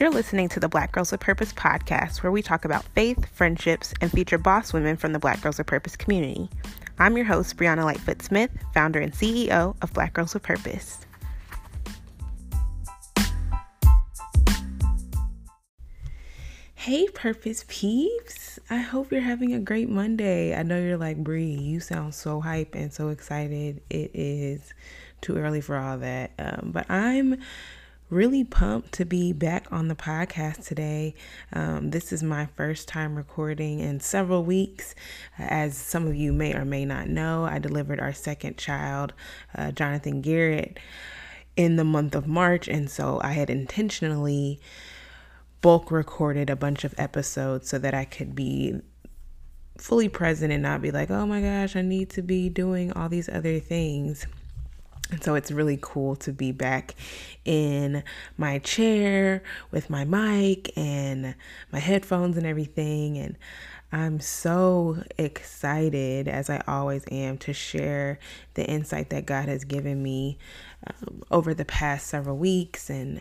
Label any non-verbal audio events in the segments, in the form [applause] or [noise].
You're listening to the Black Girls with Purpose podcast, where we talk about faith, friendships, and feature boss women from the Black Girls with Purpose community. I'm your host, Brianna Lightfoot Smith, founder and CEO of Black Girls with Purpose. Hey, Purpose Peeps. I hope you're having a great Monday. I know you're like, Brie, you sound so hype and so excited. It is too early for all that. Um, but I'm really pumped to be back on the podcast today. Um, this is my first time recording in several weeks. As some of you may or may not know, I delivered our second child, uh, Jonathan Garrett, in the month of March. And so I had intentionally bulk recorded a bunch of episodes so that I could be fully present and not be like, oh my gosh, I need to be doing all these other things. And so it's really cool to be back in my chair with my mic and my headphones and everything. And I'm so excited, as I always am, to share the insight that God has given me um, over the past several weeks. And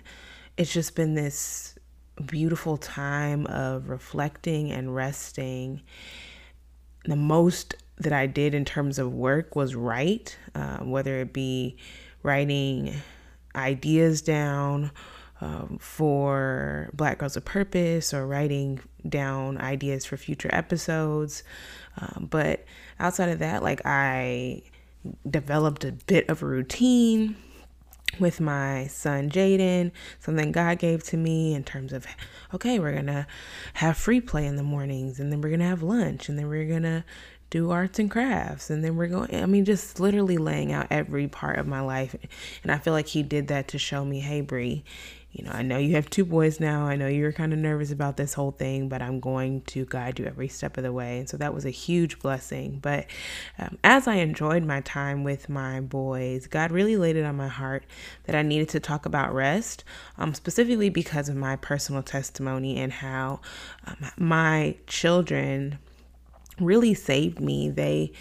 it's just been this beautiful time of reflecting and resting. The most that I did in terms of work was write, um, whether it be writing ideas down um, for Black Girls of Purpose or writing down ideas for future episodes. Um, but outside of that, like I developed a bit of a routine with my son Jaden, something God gave to me in terms of, okay, we're gonna have free play in the mornings, and then we're gonna have lunch, and then we're gonna do arts and crafts and then we're going i mean just literally laying out every part of my life. And i feel like he did that to show me hey brie you know i know you have two boys now. I know you're kind of nervous about this whole thing but i'm going to guide you every step of the way. And so that was a huge blessing. But um, as i enjoyed my time with my boys god really laid it on my heart that i needed to talk about rest um, specifically because of my personal testimony and how um, my children really saved me. They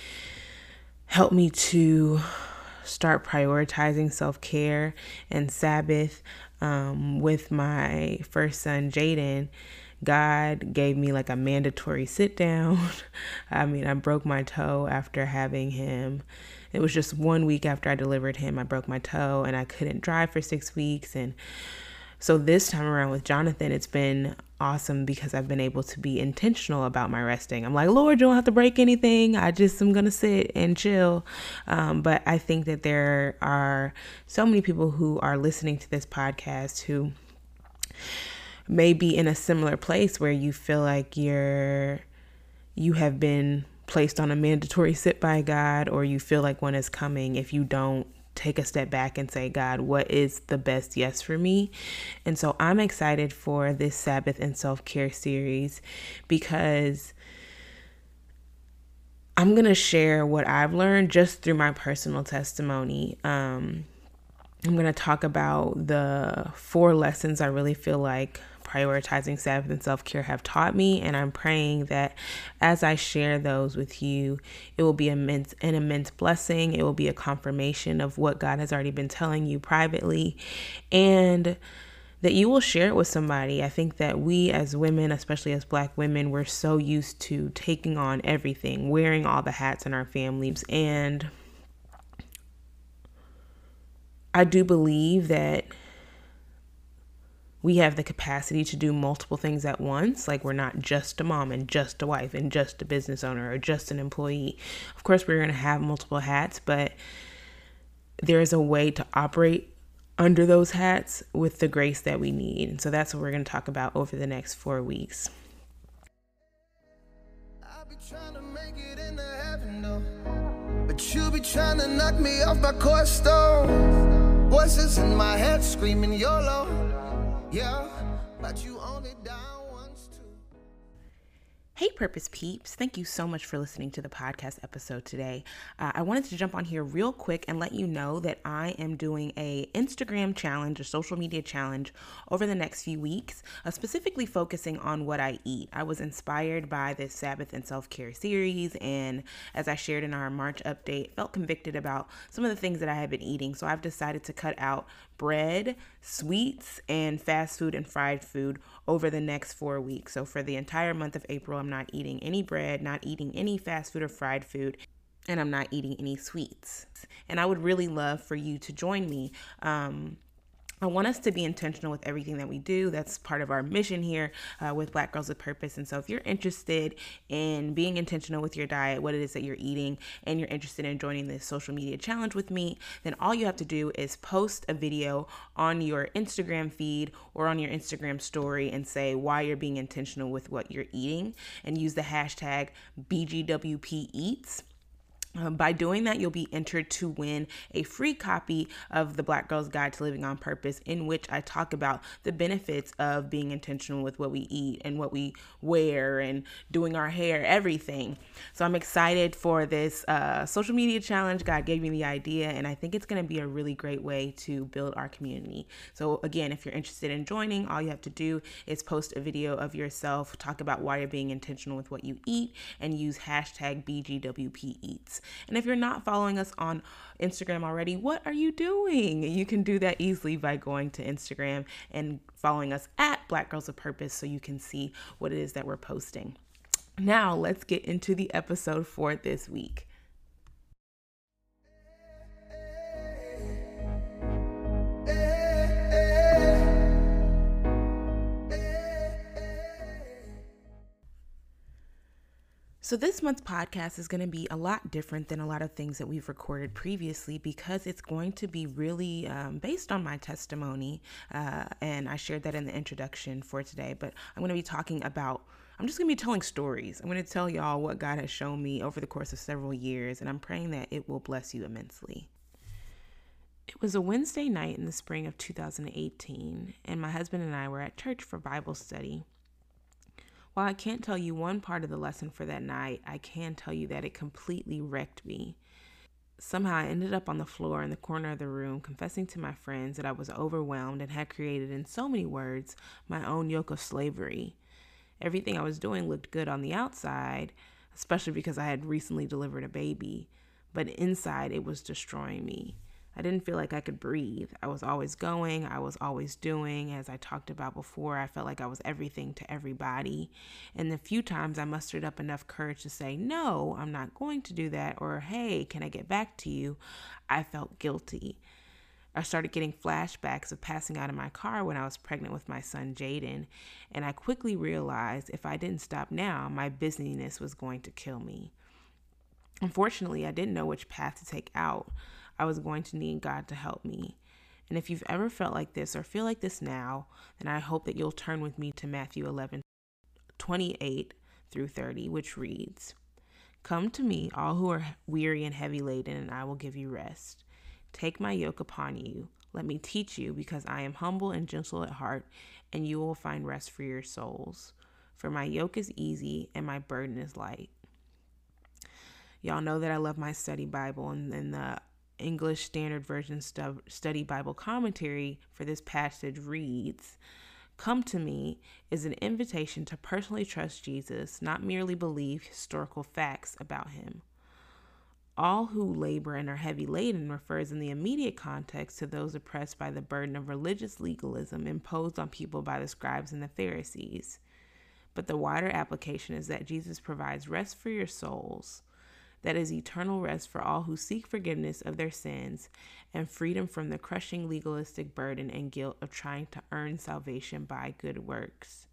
helped me to start prioritizing self care and Sabbath um, with my first son, Jaden. God gave me like a mandatory sit down. [laughs] I mean, I broke my toe after having him. It was just one week after I delivered him, I broke my toe and I couldn't drive for six weeks. And so this time around with Jonathan, it's been awesome because I've been able to be intentional about my resting. I'm like, Lord, you don't have to break anything. I just am going to sit and chill. Um, but I think that there are so many people who are listening to this podcast who may be in a similar place where you feel like you're, you have been placed on a mandatory sit by God or you feel like one is coming if you don't take a step back and say, God, what is the best yes for me? And so I'm excited for this Sabbath and self care series because I'm going to share what I've learned just through my personal testimony. Um, I'm going to talk about the four lessons I really feel like prioritizing Sabbath and self care have taught me. And I'm praying that as I share those with you, it will be immense, an immense blessing. It will be a confirmation of what God has already been telling you privately. And that you will share it with somebody. I think that we as women, especially as black women, we're so used to taking on everything, wearing all the hats in our families. And I do believe that we have the capacity to do multiple things at once. Like we're not just a mom and just a wife and just a business owner or just an employee. Of course, we're going to have multiple hats, but there is a way to operate under those hats with the grace that we need. And so that's what we're going to talk about over the next four weeks. But you be trying to knock me off my course stone. Voices in my head screaming YOLO. Yeah, but you only down once too. Hey, Purpose Peeps. Thank you so much for listening to the podcast episode today. Uh, I wanted to jump on here real quick and let you know that I am doing a Instagram challenge, a social media challenge over the next few weeks, uh, specifically focusing on what I eat. I was inspired by this Sabbath and self care series, and as I shared in our March update, felt convicted about some of the things that I had been eating. So I've decided to cut out bread, sweets, and fast food and fried food over the next four weeks. So for the entire month of April, I'm not eating any bread, not eating any fast food or fried food and I'm not eating any sweets. And I would really love for you to join me. Um, I want us to be intentional with everything that we do. That's part of our mission here uh, with Black Girls with Purpose. And so, if you're interested in being intentional with your diet, what it is that you're eating, and you're interested in joining this social media challenge with me, then all you have to do is post a video on your Instagram feed or on your Instagram story and say why you're being intentional with what you're eating and use the hashtag BGWP um, by doing that, you'll be entered to win a free copy of the Black Girl's Guide to Living on Purpose, in which I talk about the benefits of being intentional with what we eat and what we wear and doing our hair, everything. So I'm excited for this uh, social media challenge. God gave me the idea, and I think it's going to be a really great way to build our community. So, again, if you're interested in joining, all you have to do is post a video of yourself, talk about why you're being intentional with what you eat, and use hashtag BGWP Eats. And if you're not following us on Instagram already, what are you doing? You can do that easily by going to Instagram and following us at Black Girls of Purpose so you can see what it is that we're posting. Now, let's get into the episode for this week. So, this month's podcast is going to be a lot different than a lot of things that we've recorded previously because it's going to be really um, based on my testimony. Uh, and I shared that in the introduction for today. But I'm going to be talking about, I'm just going to be telling stories. I'm going to tell y'all what God has shown me over the course of several years. And I'm praying that it will bless you immensely. It was a Wednesday night in the spring of 2018, and my husband and I were at church for Bible study. While I can't tell you one part of the lesson for that night, I can tell you that it completely wrecked me. Somehow I ended up on the floor in the corner of the room, confessing to my friends that I was overwhelmed and had created, in so many words, my own yoke of slavery. Everything I was doing looked good on the outside, especially because I had recently delivered a baby, but inside it was destroying me. I didn't feel like I could breathe. I was always going, I was always doing. As I talked about before, I felt like I was everything to everybody. And the few times I mustered up enough courage to say, no, I'm not going to do that, or hey, can I get back to you? I felt guilty. I started getting flashbacks of passing out in my car when I was pregnant with my son Jaden, and I quickly realized if I didn't stop now, my busyness was going to kill me. Unfortunately, I didn't know which path to take out. I was going to need God to help me. And if you've ever felt like this or feel like this now, then I hope that you'll turn with me to Matthew 11 28 through 30, which reads Come to me, all who are weary and heavy laden, and I will give you rest. Take my yoke upon you. Let me teach you, because I am humble and gentle at heart, and you will find rest for your souls. For my yoke is easy and my burden is light. Y'all know that I love my study Bible, and, and the English Standard Version Study Bible Commentary for this passage reads Come to me is an invitation to personally trust Jesus, not merely believe historical facts about him. All who labor and are heavy laden refers in the immediate context to those oppressed by the burden of religious legalism imposed on people by the scribes and the Pharisees. But the wider application is that Jesus provides rest for your souls that is eternal rest for all who seek forgiveness of their sins and freedom from the crushing legalistic burden and guilt of trying to earn salvation by good works.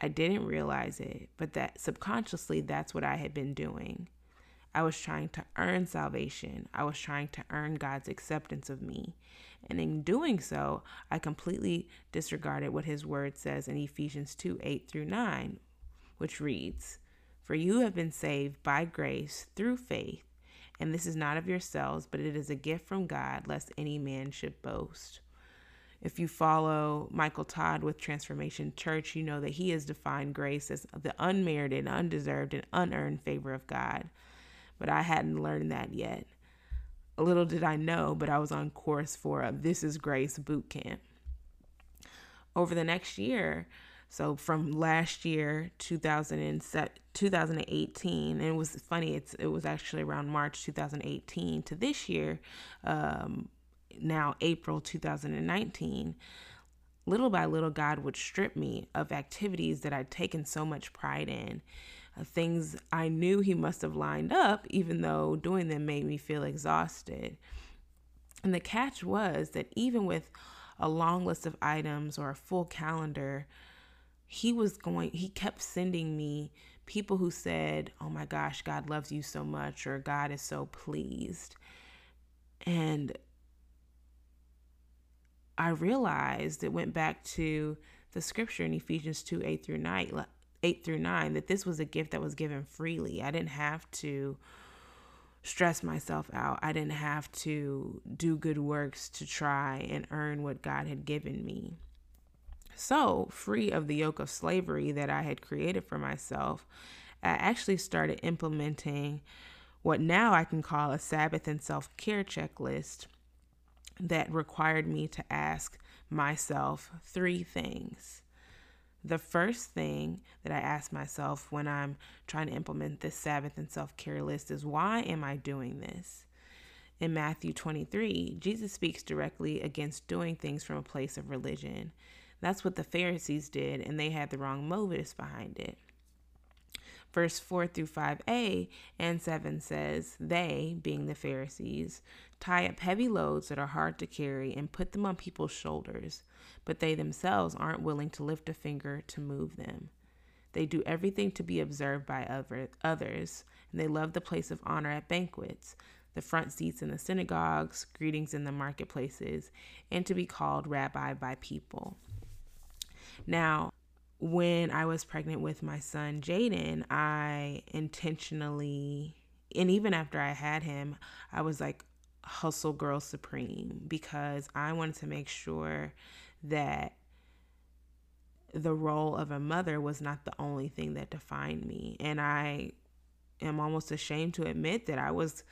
I didn't realize it, but that subconsciously that's what I had been doing. I was trying to earn salvation. I was trying to earn God's acceptance of me. And in doing so, I completely disregarded what his word says in Ephesians 2 8 through 9, which reads, for you have been saved by grace through faith, and this is not of yourselves, but it is a gift from God, lest any man should boast. if you follow Michael Todd with Transformation Church, you know that he has defined grace as the unmerited, undeserved, and unearned favor of God. But I hadn't learned that yet. Little did I know, but I was on course for a This is Grace boot camp. Over the next year, so from last year, 2018, and it was funny, it's, it was actually around March 2018 to this year, um, now April 2019, little by little, God would strip me of activities that I'd taken so much pride in. Uh, things I knew He must have lined up, even though doing them made me feel exhausted. And the catch was that even with a long list of items or a full calendar, he was going he kept sending me people who said oh my gosh god loves you so much or god is so pleased. And i realized it went back to the scripture in ephesians 2 8 through 9 8 through 9 that this was a gift that was given freely. I didn't have to stress myself out. I didn't have to do good works to try and earn what god had given me so, free of the yoke of slavery that I had created for myself, I actually started implementing what now I can call a Sabbath and self care checklist that required me to ask myself three things. The first thing that I ask myself when I'm trying to implement this Sabbath and self care list is why am I doing this? In Matthew 23, Jesus speaks directly against doing things from a place of religion. That's what the Pharisees did, and they had the wrong motives behind it. Verse 4 through 5a and 7 says, They, being the Pharisees, tie up heavy loads that are hard to carry and put them on people's shoulders, but they themselves aren't willing to lift a finger to move them. They do everything to be observed by other, others, and they love the place of honor at banquets, the front seats in the synagogues, greetings in the marketplaces, and to be called rabbi by people. Now, when I was pregnant with my son Jaden, I intentionally, and even after I had him, I was like hustle girl supreme because I wanted to make sure that the role of a mother was not the only thing that defined me. And I am almost ashamed to admit that I was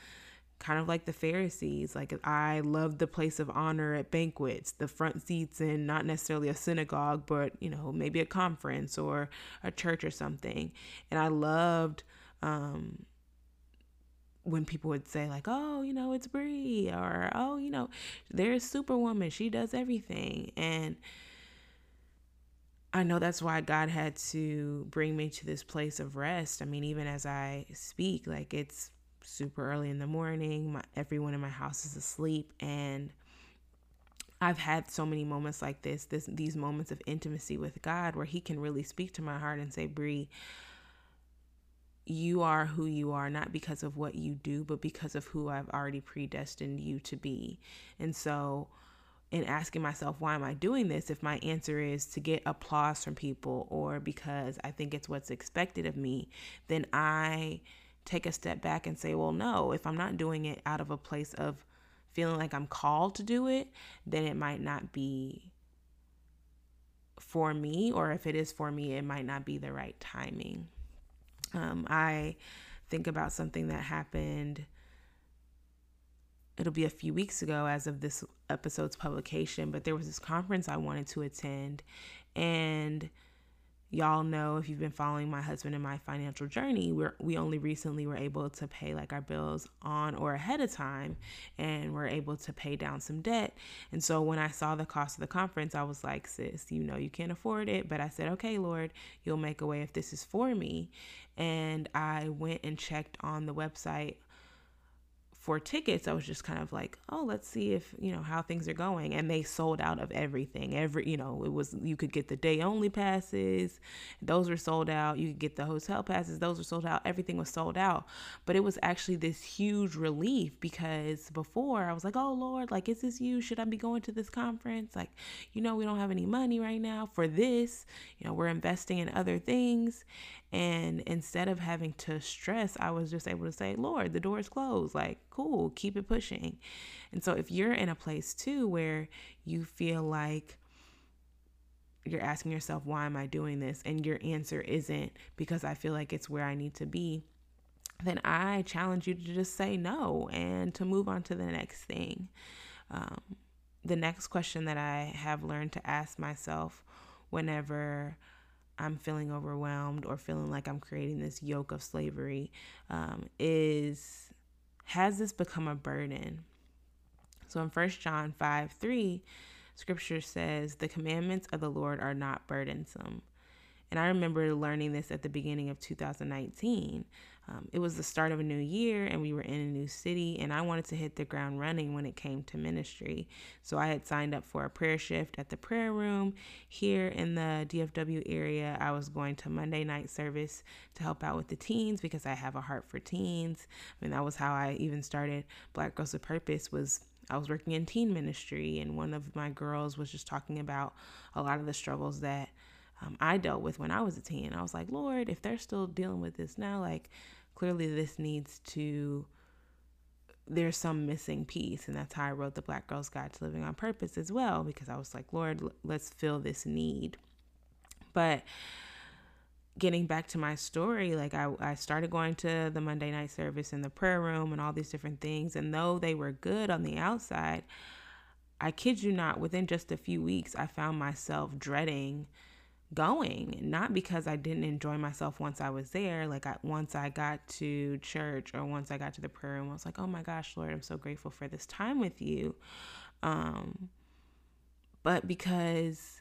kind of like the Pharisees. Like I loved the place of honor at banquets, the front seats in not necessarily a synagogue, but you know, maybe a conference or a church or something. And I loved um when people would say like, "Oh, you know, it's Brie," or "Oh, you know, there's Superwoman. She does everything." And I know that's why God had to bring me to this place of rest. I mean, even as I speak, like it's super early in the morning. My, everyone in my house is asleep, and I've had so many moments like this, this these moments of intimacy with God, where He can really speak to my heart and say, "Brie, you are who you are, not because of what you do, but because of who I've already predestined you to be." And so, in asking myself, why am I doing this? If my answer is to get applause from people or because I think it's what's expected of me, then I take a step back and say, well, no, if I'm not doing it out of a place of feeling like I'm called to do it, then it might not be for me, or if it is for me, it might not be the right timing. Um, I think about something that happened. It'll be a few weeks ago as of this episode's publication, but there was this conference I wanted to attend, and y'all know if you've been following my husband and my financial journey we're we only recently were able to pay like our bills on or ahead of time and we're able to pay down some debt. And so when i saw the cost of the conference i was like sis you know you can't afford it. But i said okay lord you'll make a way if this is for me. And i went and checked on the website for tickets, I was just kind of like, oh, let's see if, you know, how things are going. And they sold out of everything. Every, you know, it was, you could get the day only passes, those were sold out. You could get the hotel passes, those were sold out. Everything was sold out. But it was actually this huge relief because before I was like, oh, Lord, like, is this you? Should I be going to this conference? Like, you know, we don't have any money right now for this. You know, we're investing in other things. And instead of having to stress, I was just able to say, Lord, the door is closed. Like, cool, keep it pushing. And so if you're in a place too where you feel like, you're asking yourself, why am I doing this? And your answer isn't because I feel like it's where I need to be, then I challenge you to just say no and to move on to the next thing. Um, the next question that I have learned to ask myself whenever I'm feeling overwhelmed or feeling like I'm creating this yoke of slavery um, is Has this become a burden? So in 1 John 5 3, scripture says, The commandments of the Lord are not burdensome. And I remember learning this at the beginning of 2019. Um, it was the start of a new year, and we were in a new city, and I wanted to hit the ground running when it came to ministry. So I had signed up for a prayer shift at the prayer room here in the DFW area. I was going to Monday night service to help out with the teens because I have a heart for teens. I mean, that was how I even started Black Girls with Purpose was I was working in teen ministry, and one of my girls was just talking about a lot of the struggles that um, I dealt with when I was a teen. I was like, Lord, if they're still dealing with this now, like clearly this needs to, there's some missing piece. And that's how I wrote the Black Girl's Guide to Living on Purpose as well, because I was like, Lord, let's fill this need. But getting back to my story, like I, I started going to the Monday night service in the prayer room and all these different things. And though they were good on the outside, I kid you not, within just a few weeks, I found myself dreading going not because i didn't enjoy myself once i was there like I, once i got to church or once i got to the prayer room i was like oh my gosh lord i'm so grateful for this time with you. Um but because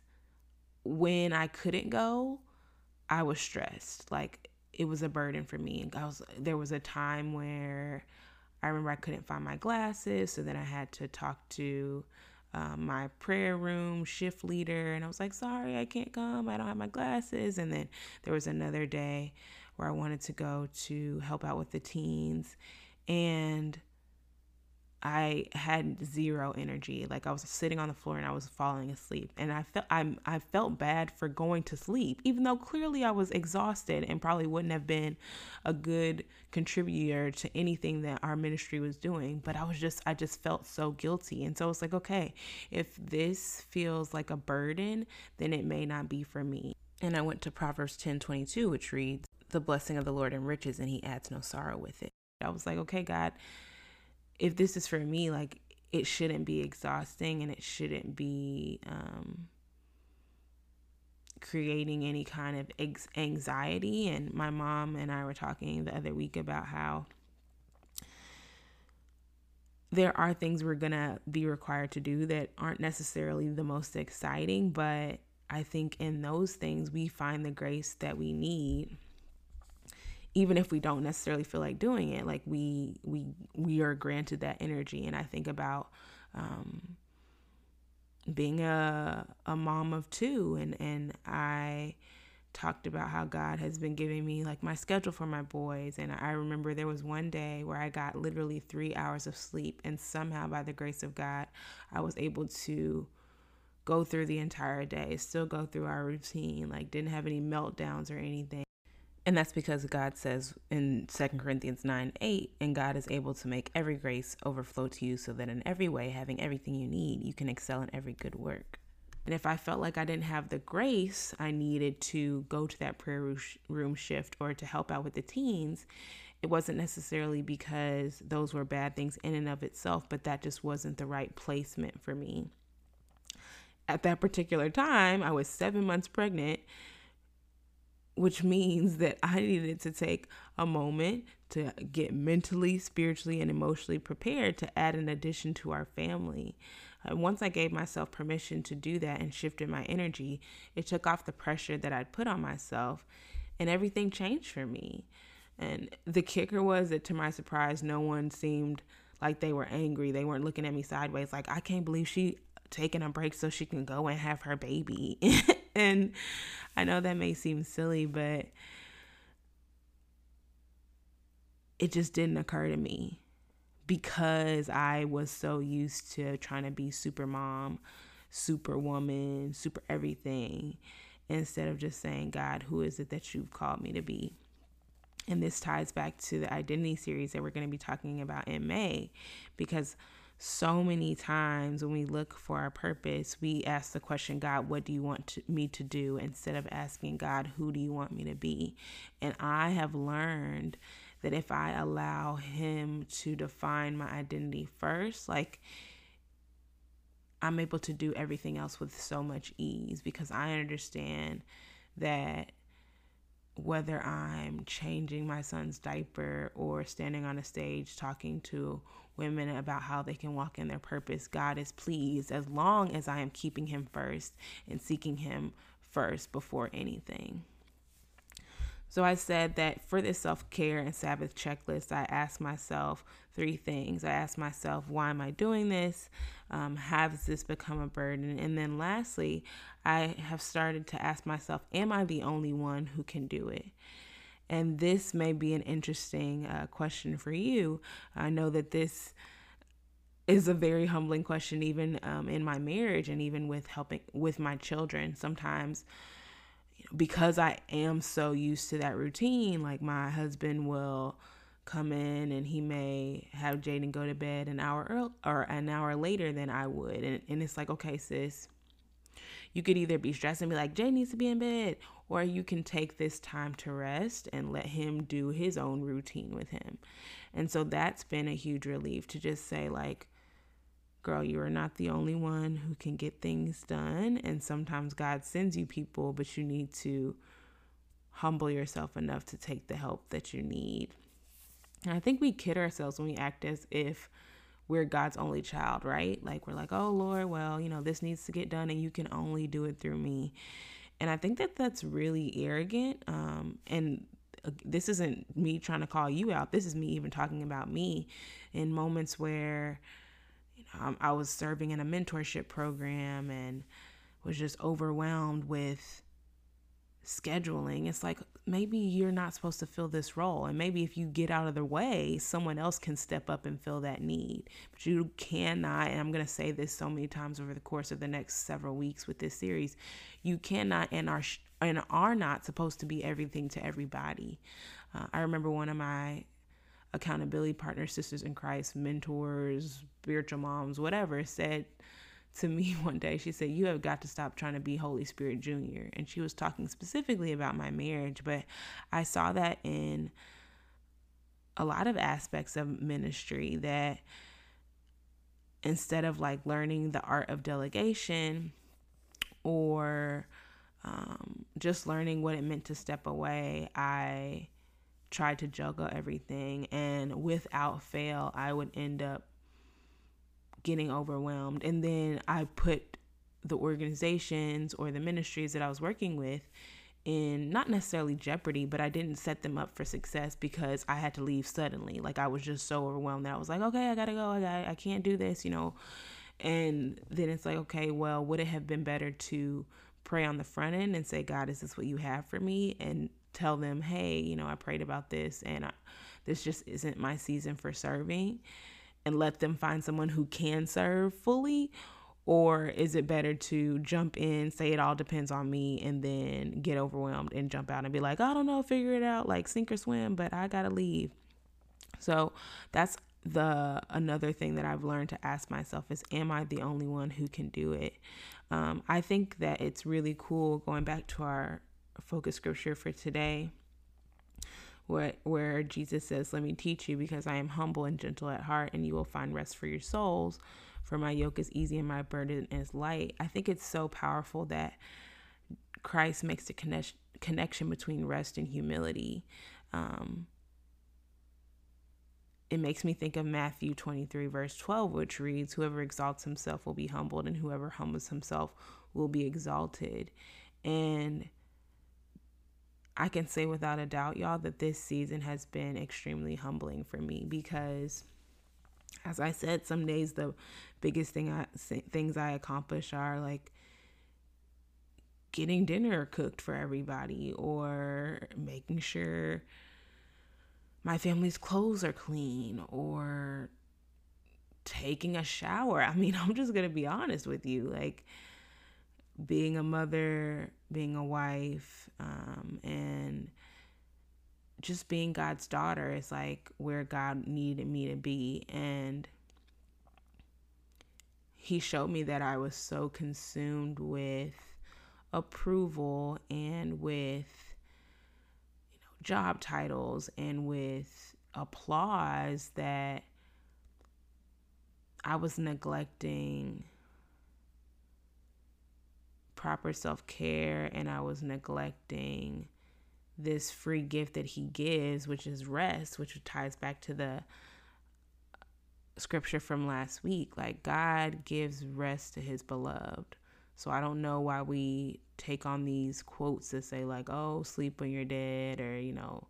when i couldn't go i was stressed. Like it was a burden for me. I was there was a time where i remember i couldn't find my glasses so then i had to talk to um, my prayer room shift leader and I was like, sorry, I can't come. I don't have my glasses. And then there was another day where I wanted to go to help out with the teens. And I had zero energy. Like I was sitting on the floor and I was falling asleep. And I felt I I felt bad for going to sleep, even though clearly I was exhausted and probably wouldn't have been a good contributor to anything that our ministry was doing. But I was just I just felt so guilty. And so it's like, okay, if this feels like a burden, then it may not be for me. And I went to Proverbs 10 22, which reads, The blessing of the Lord enriches and he adds no sorrow with it. I was like, okay, God if this is for me, like it shouldn't be exhausting and it shouldn't be um, creating any kind of ex- anxiety. And my mom and I were talking the other week about how there are things we're going to be required to do that aren't necessarily the most exciting, but I think in those things we find the grace that we need even if we don't necessarily feel like doing it like we we we are granted that energy. And i think about um, being a a mom of two and and i talked about how god has been giving me like my schedule for my boys. And i remember there was one day where i got literally three hours of sleep and somehow by the grace of god i was able to go through the entire day still go through our routine like didn't have any meltdowns or anything and that's because God says in 2 Corinthians 9 8, and God is able to make every grace overflow to you so that in every way, having everything you need, you can excel in every good work. And if I felt like I didn't have the grace I needed to go to that prayer room shift or to help out with the teens, it wasn't necessarily because those were bad things in and of itself, but that just wasn't the right placement for me. At that particular time, I was seven months pregnant which means that I needed to take a moment to get mentally, spiritually, and emotionally prepared to add an addition to our family. Uh, once I gave myself permission to do that and shifted my energy, it took off the pressure that I'd put on myself, and everything changed for me. And the kicker was that, to my surprise, no one seemed like they were angry. They weren't looking at me sideways, like, I can't believe she taking a break so she can go and have her baby. [laughs] [laughs] and I know that may seem silly, but it just didn't occur to me because I was so used to trying to be super mom, super woman, super everything. instead of just saying, God, who is it that you've called me to be? And this ties back to the identity series that we're going to be talking about in May because so many times when we look for our purpose, we ask the question, God, what do you want to, me to do? Instead of asking God, who do you want me to be? And I have learned that if I allow Him to define my identity first, like I'm able to do everything else with so much ease because I understand that whether I'm changing my son's diaper or standing on a stage talking to women about how they can walk in their purpose, God is pleased as long as I am keeping Him first and seeking Him first before anything. So I said that for this self care and Sabbath checklist, I asked myself three things. I asked myself, why am I doing this? Um, has this become a burden? And then lastly, I have started to ask myself, am I the only one who can do it? And this may be an interesting uh, question for you. I know that this is a very humbling question, even um, in my marriage and even with helping with my children. Sometimes because I am so used to that routine, like my husband will come in and he may have Jaden go to bed an hour early, or an hour later than I would. And, and it's like, okay, sis, you could either be stressed and be like, Jay needs to be in bed, or you can take this time to rest and let him do his own routine with him. And so that's been a huge relief to just say, like, girl, you are not the only one who can get things done. And sometimes God sends you people, but you need to humble yourself enough to take the help that you need. And I think we kid ourselves when we act as if we're God's only child, right? Like we're like, oh Lord, well, you know, this needs to get done and you can only do it through me. And I think that that's really arrogant. Um, and uh, this isn't me trying to call you out. This is me even talking about me in moments where you know, I was serving in a mentorship program and was just overwhelmed with scheduling. It's like maybe you're not supposed to fill this role. And maybe if you get out of the way, someone else can step up and fill that need. But you cannot, and I'm going to say this so many times over the course of the next several weeks with this series, you cannot and are, and are not supposed to be everything to everybody. Uh, I remember one of my accountability partners, sisters in Christ, mentors, spiritual moms, whatever, said to me [laughs] one day, she said, You have got to stop trying to be Holy Spirit Jr. And she was talking specifically about my marriage, but I saw that in a lot of aspects of ministry that instead of like learning the art of delegation or um, just learning what it meant to step away, I tried to juggle everything. And without fail, I would end up getting overwhelmed. And then I put the organizations or the ministries that I was working with in not necessarily jeopardy, but I didn't set them up for success because I had to leave suddenly. Like I was just so overwhelmed that I was like, okay, I gotta go. I got, I can't do this, you know. And then it's like, okay, well, would it have been better to pray on the front end and say, God, is this what you have for me? And tell them, hey, you know, I prayed about this and I, this just isn't my season for serving and let them find someone who can serve fully? Or is it better to jump in, say it all depends on me, and then get overwhelmed and jump out and be like, I don't know, figure it out, like sink or swim, but I gotta leave. So that's the another thing that I've learned to ask myself is am I the only one who can do it? Um, I think that it's really cool going back to our focus scripture for today where, where Jesus says, Let me teach you because I am humble and gentle at heart, and you will find rest for your souls. For my yoke is easy and my burden is light. I think it's so powerful that Christ makes the connection connection between rest and humility. Um, it makes me think of Matthew 23, verse 12, which reads, Whoever exalts himself will be humbled, and whoever humbles himself will be exalted. And I can say without a doubt, y'all, that this season has been extremely humbling for me because, as I said, some days the biggest thing I things I accomplish are like getting dinner cooked for everybody or making sure my family's clothes are clean or taking a shower. I mean, [laughs] I'm just going to be honest with you. Like, being a mother, being a wife, um, and just being God's daughter is like where God needed me to be. And He showed me that I was so consumed with approval and with you know job titles and with applause that I was neglecting proper self care and I was neglecting this free gift that he gives, which is rest, which ties back to the scripture from last week. Like, God gives rest to his beloved. So I don't know why we take on these quotes that say, like, oh, sleep when you're dead, or, you know,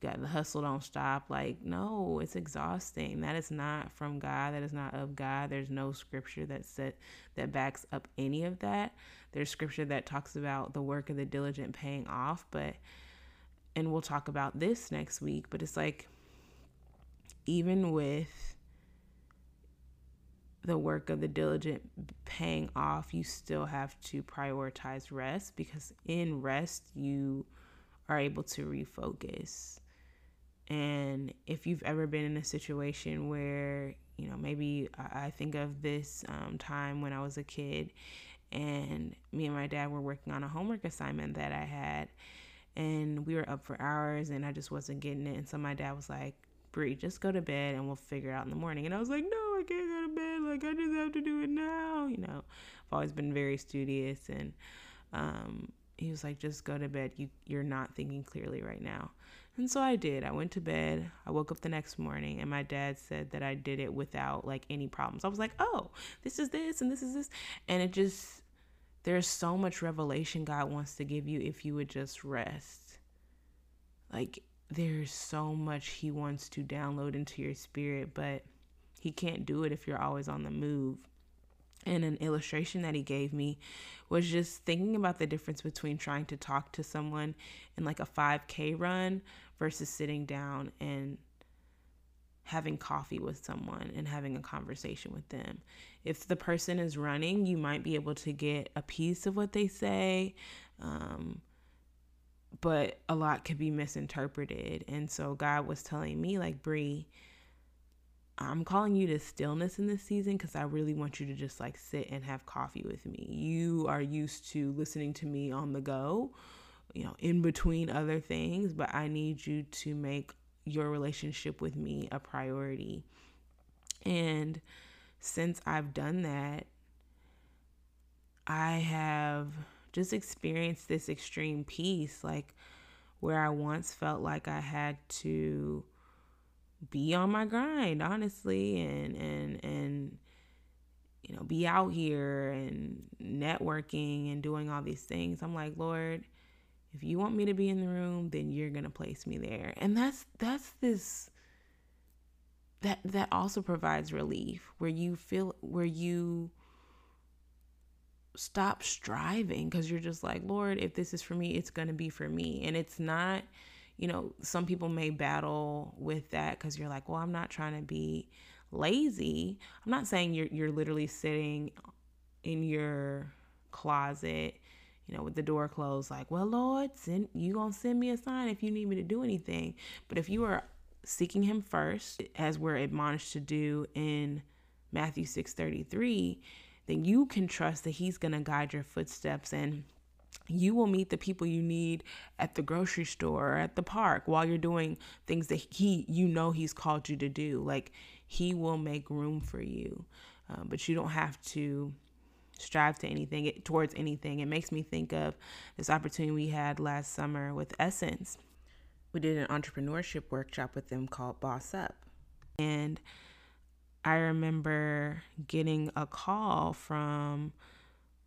you got the hustle don't stop. Like no it's exhausting. That is not from god. That is not of god. There's no scripture that set that backs up any of that. There's scripture that talks about the work of the diligent paying off but and we'll talk about this next week but it's like even with the work of the diligent paying off you still have to prioritize rest because in rest you are able to refocus and if you've ever been in a situation where, you know, maybe I think of this um, time when I was a kid and me and my dad were working on a homework assignment that I had, and we were up for hours and I just wasn't getting it. And so my dad was like, Brie, just go to bed and we'll figure it out in the morning. And I was like, no, I can't go to bed. Like, I just have to do it now. You know, I've always been very studious. And um, he was like, just go to bed. You, you're not thinking clearly right now. And so I did. I went to bed. I woke up the next morning and my dad said that I did it without like any problems. I was like, "Oh, this is this and this is this." And it just there's so much revelation God wants to give you if you would just rest. Like there's so much he wants to download into your spirit, but he can't do it if you're always on the move and an illustration that he gave me was just thinking about the difference between trying to talk to someone in like a 5k run versus sitting down and having coffee with someone and having a conversation with them. If the person is running, you might be able to get a piece of what they say, um, but a lot could be misinterpreted. And so God was telling me, like, Brie, I'm calling you to stillness in this season because I really want you to just like sit and have coffee with me. You are used to listening to me on the go, you know, in between other things, but I need you to make your relationship with me a priority. And since I've done that, I have just experienced this extreme peace, like where I once felt like I had to be on my grind honestly and and and you know be out here and networking and doing all these things. I'm like lord if you want me to be in the room then you're to place me there. And that's that's this that that also provides relief where you feel where you stop striving because you're just like lord if this is for me it's to be for me. And it's not you know, some people may battle with that because you're like, well, I'm not trying to be lazy. I'm not saying you're you're literally sitting in your closet, you know, with the door closed, like, well, Lord, send you gonna send me a sign if you need me to do anything. But if you are seeking him first, as we're admonished to do in Matthew 6:33, then you can trust that he's gonna guide your footsteps and you will meet the people you need at the grocery store or at the park while you're doing things that he you know he's called you to do. Like he will make room for you. Uh, but you don't have to strive to anything towards anything. It makes me think of this opportunity we had last summer with Essence. We did an entrepreneurship workshop with them called boss up. And i remember getting a call from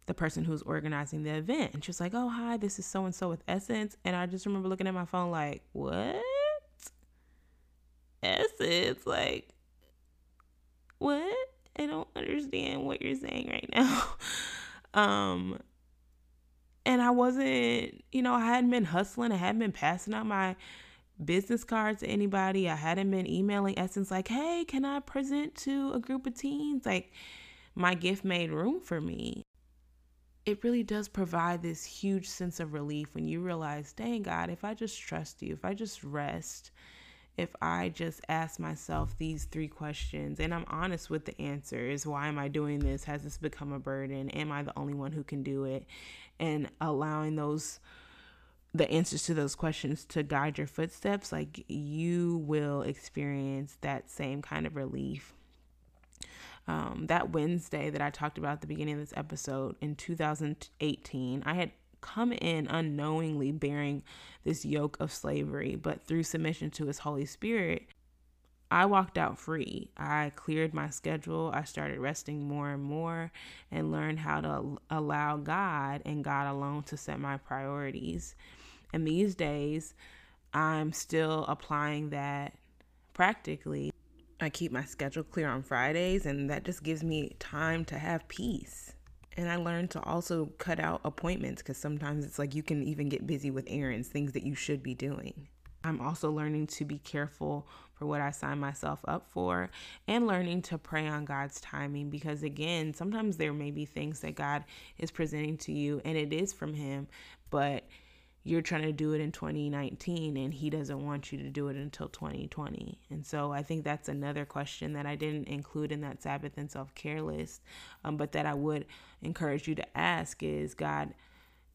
the person who's organizing the event. And she was like, Oh, hi, this is so and so with Essence. And I just remember looking at my phone like, What? Essence? Like, what? I don't understand what you're saying right now. [laughs] um, and I wasn't, you know, I hadn't been hustling, I hadn't been passing out my business cards to anybody. I hadn't been emailing Essence like, hey, can I present to a group of teens? Like, my gift made room for me it really does provide this huge sense of relief when you realize, dang God, if I just trust you, if I just rest, if I just ask myself these three questions and I'm honest with the answers why am I doing this? Has this become a burden? Am I the only one who can do it? And allowing those the answers to those questions to guide your footsteps, like you will experience that same kind of relief. Um, that Wednesday that I talked about at the beginning of this episode in 2018, I had come in unknowingly bearing this yoke of slavery, but through submission to His Holy Spirit, I walked out free. I cleared my schedule. I started resting more and more and learned how to allow God and God alone to set my priorities. And these days, I'm still applying that practically. I keep my schedule clear on Fridays, and that just gives me time to have peace. And I learned to also cut out appointments because sometimes it's like you can even get busy with errands, things that you should be doing. I'm also learning to be careful for what I sign myself up for and learning to pray on God's timing because, again, sometimes there may be things that God is presenting to you and it is from Him, but you're trying to do it in 2019 and he doesn't want you to do it until 2020. And so I think that's another question that I didn't include in that Sabbath and self care list, um, but that I would encourage you to ask is God,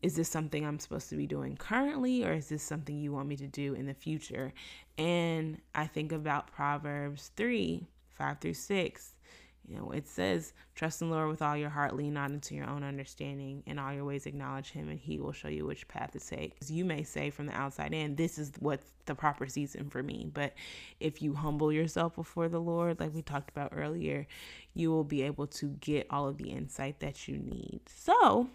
is this something I'm supposed to be doing currently or is this something you want me to do in the future? And I think about Proverbs 3 5 through 6 you know, it says, trust in the Lord with all your heart, lean not into your own understanding, in all your ways acknowledge him, and he will show you which path to take. You may say from the outside in, this is what's the proper season for me. But if you humble yourself before the Lord, like we talked about earlier, you will be able to get all of the insight that you need. So,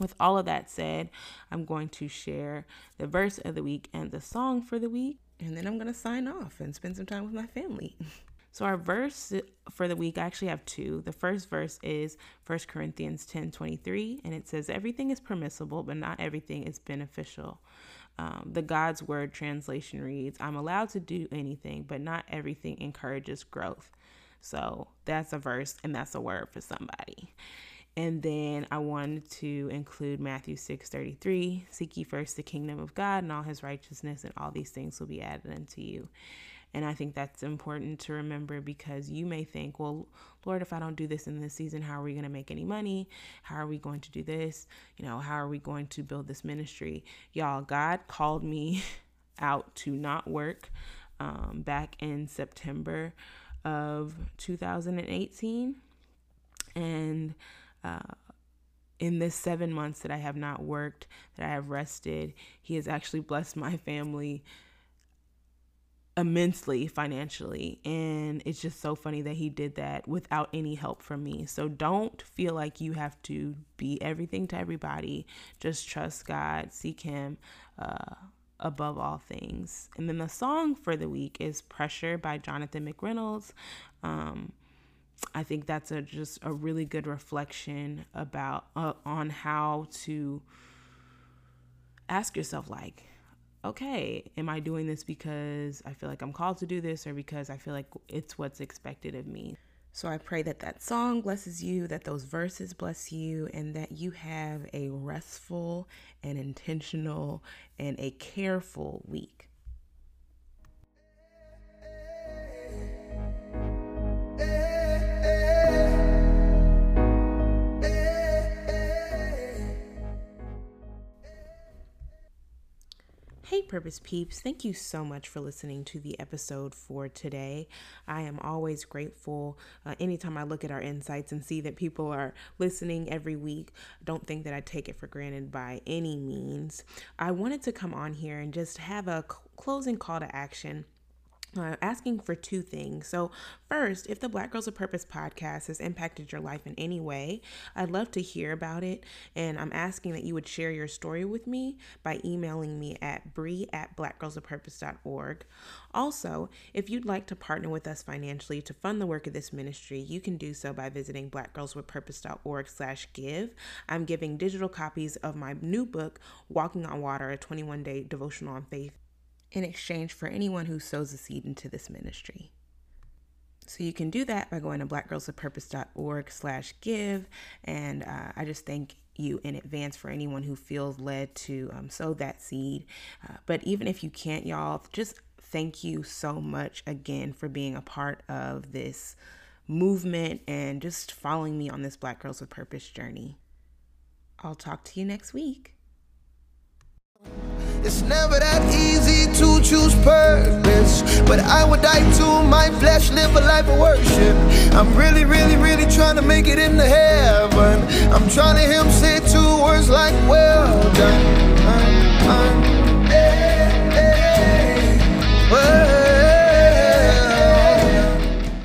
with all of that said, I'm going to share the verse of the week and the song for the week, and then I'm going to sign off and spend some time with my family. [laughs] So our verse for the week, I actually have two. The first verse is 1 Corinthians 10 23, and it says, Everything is permissible, but not everything is beneficial. Um, the God's Word translation reads, I'm allowed to do anything, but not everything encourages growth. So that's a verse and that's a word for somebody. And then I wanted to include Matthew 6 33, seek ye first the kingdom of God and all his righteousness, and all these things will be added unto you. And I think that's important to remember because you may think, well, Lord, if I don't do this in this season, how are we going to make any money? How are we going to do this? You know, how are we going to build this ministry? Y'all, God called me [laughs] out to not work um, back in September of 2018. And, uh, in this seven months that I have not worked, that I have rested, He has actually blessed my family immensely financially and it's just so funny that he did that without any help from me. So don't feel like you have to be everything to everybody. Just trust god seek him uh, above all things. And then the song for the week is pressure by jonathan mcreynolds. Um, i think that's a just a really good reflection about uh, on how to ask yourself like okay, am I doing this because I feel like I'm called to do this or because I feel like it's what's expected of me? So I pray that that song blesses you, that those verses bless you, and that you have a restful and intentional and a careful week. Purpose Peeps, thank you so much for listening to the episode for today. I am always grateful uh, anytime I look at our insights and see that people are listening every week. Don't think that I take it for granted by any means. I wanted to come on here and just have a closing call to action uh, asking for two things. So, first, if the Black Girls of Purpose podcast has impacted your life in any way, I'd love to hear about it. And I'm asking that you would share your story with me by emailing me at brie at blackgirlsofpurpose.org. Also, if you'd like to partner with us financially to fund the work of this ministry, you can do so by visiting blackgirlswithpurpose.org slash give. I'm giving digital copies of my new book, Walking on Water, a 21-day devotional on faith in exchange for anyone who sows a seed into this ministry. So you can do that by going to blackgirlsofpurpose.org slash give. And uh, I just thank you in advance for anyone who feels led to um, sow that seed. Uh, but even if you can't, y'all, just thank you so much again for being a part of this movement and just following me on this Black Girls with Purpose journey. I'll talk to you next week. It's never that easy to choose purpose, but I would die to my flesh, live a life of worship. I'm really, really, really trying to make it into heaven. I'm trying to him say two words like, well done. I'm, hey, hey, well.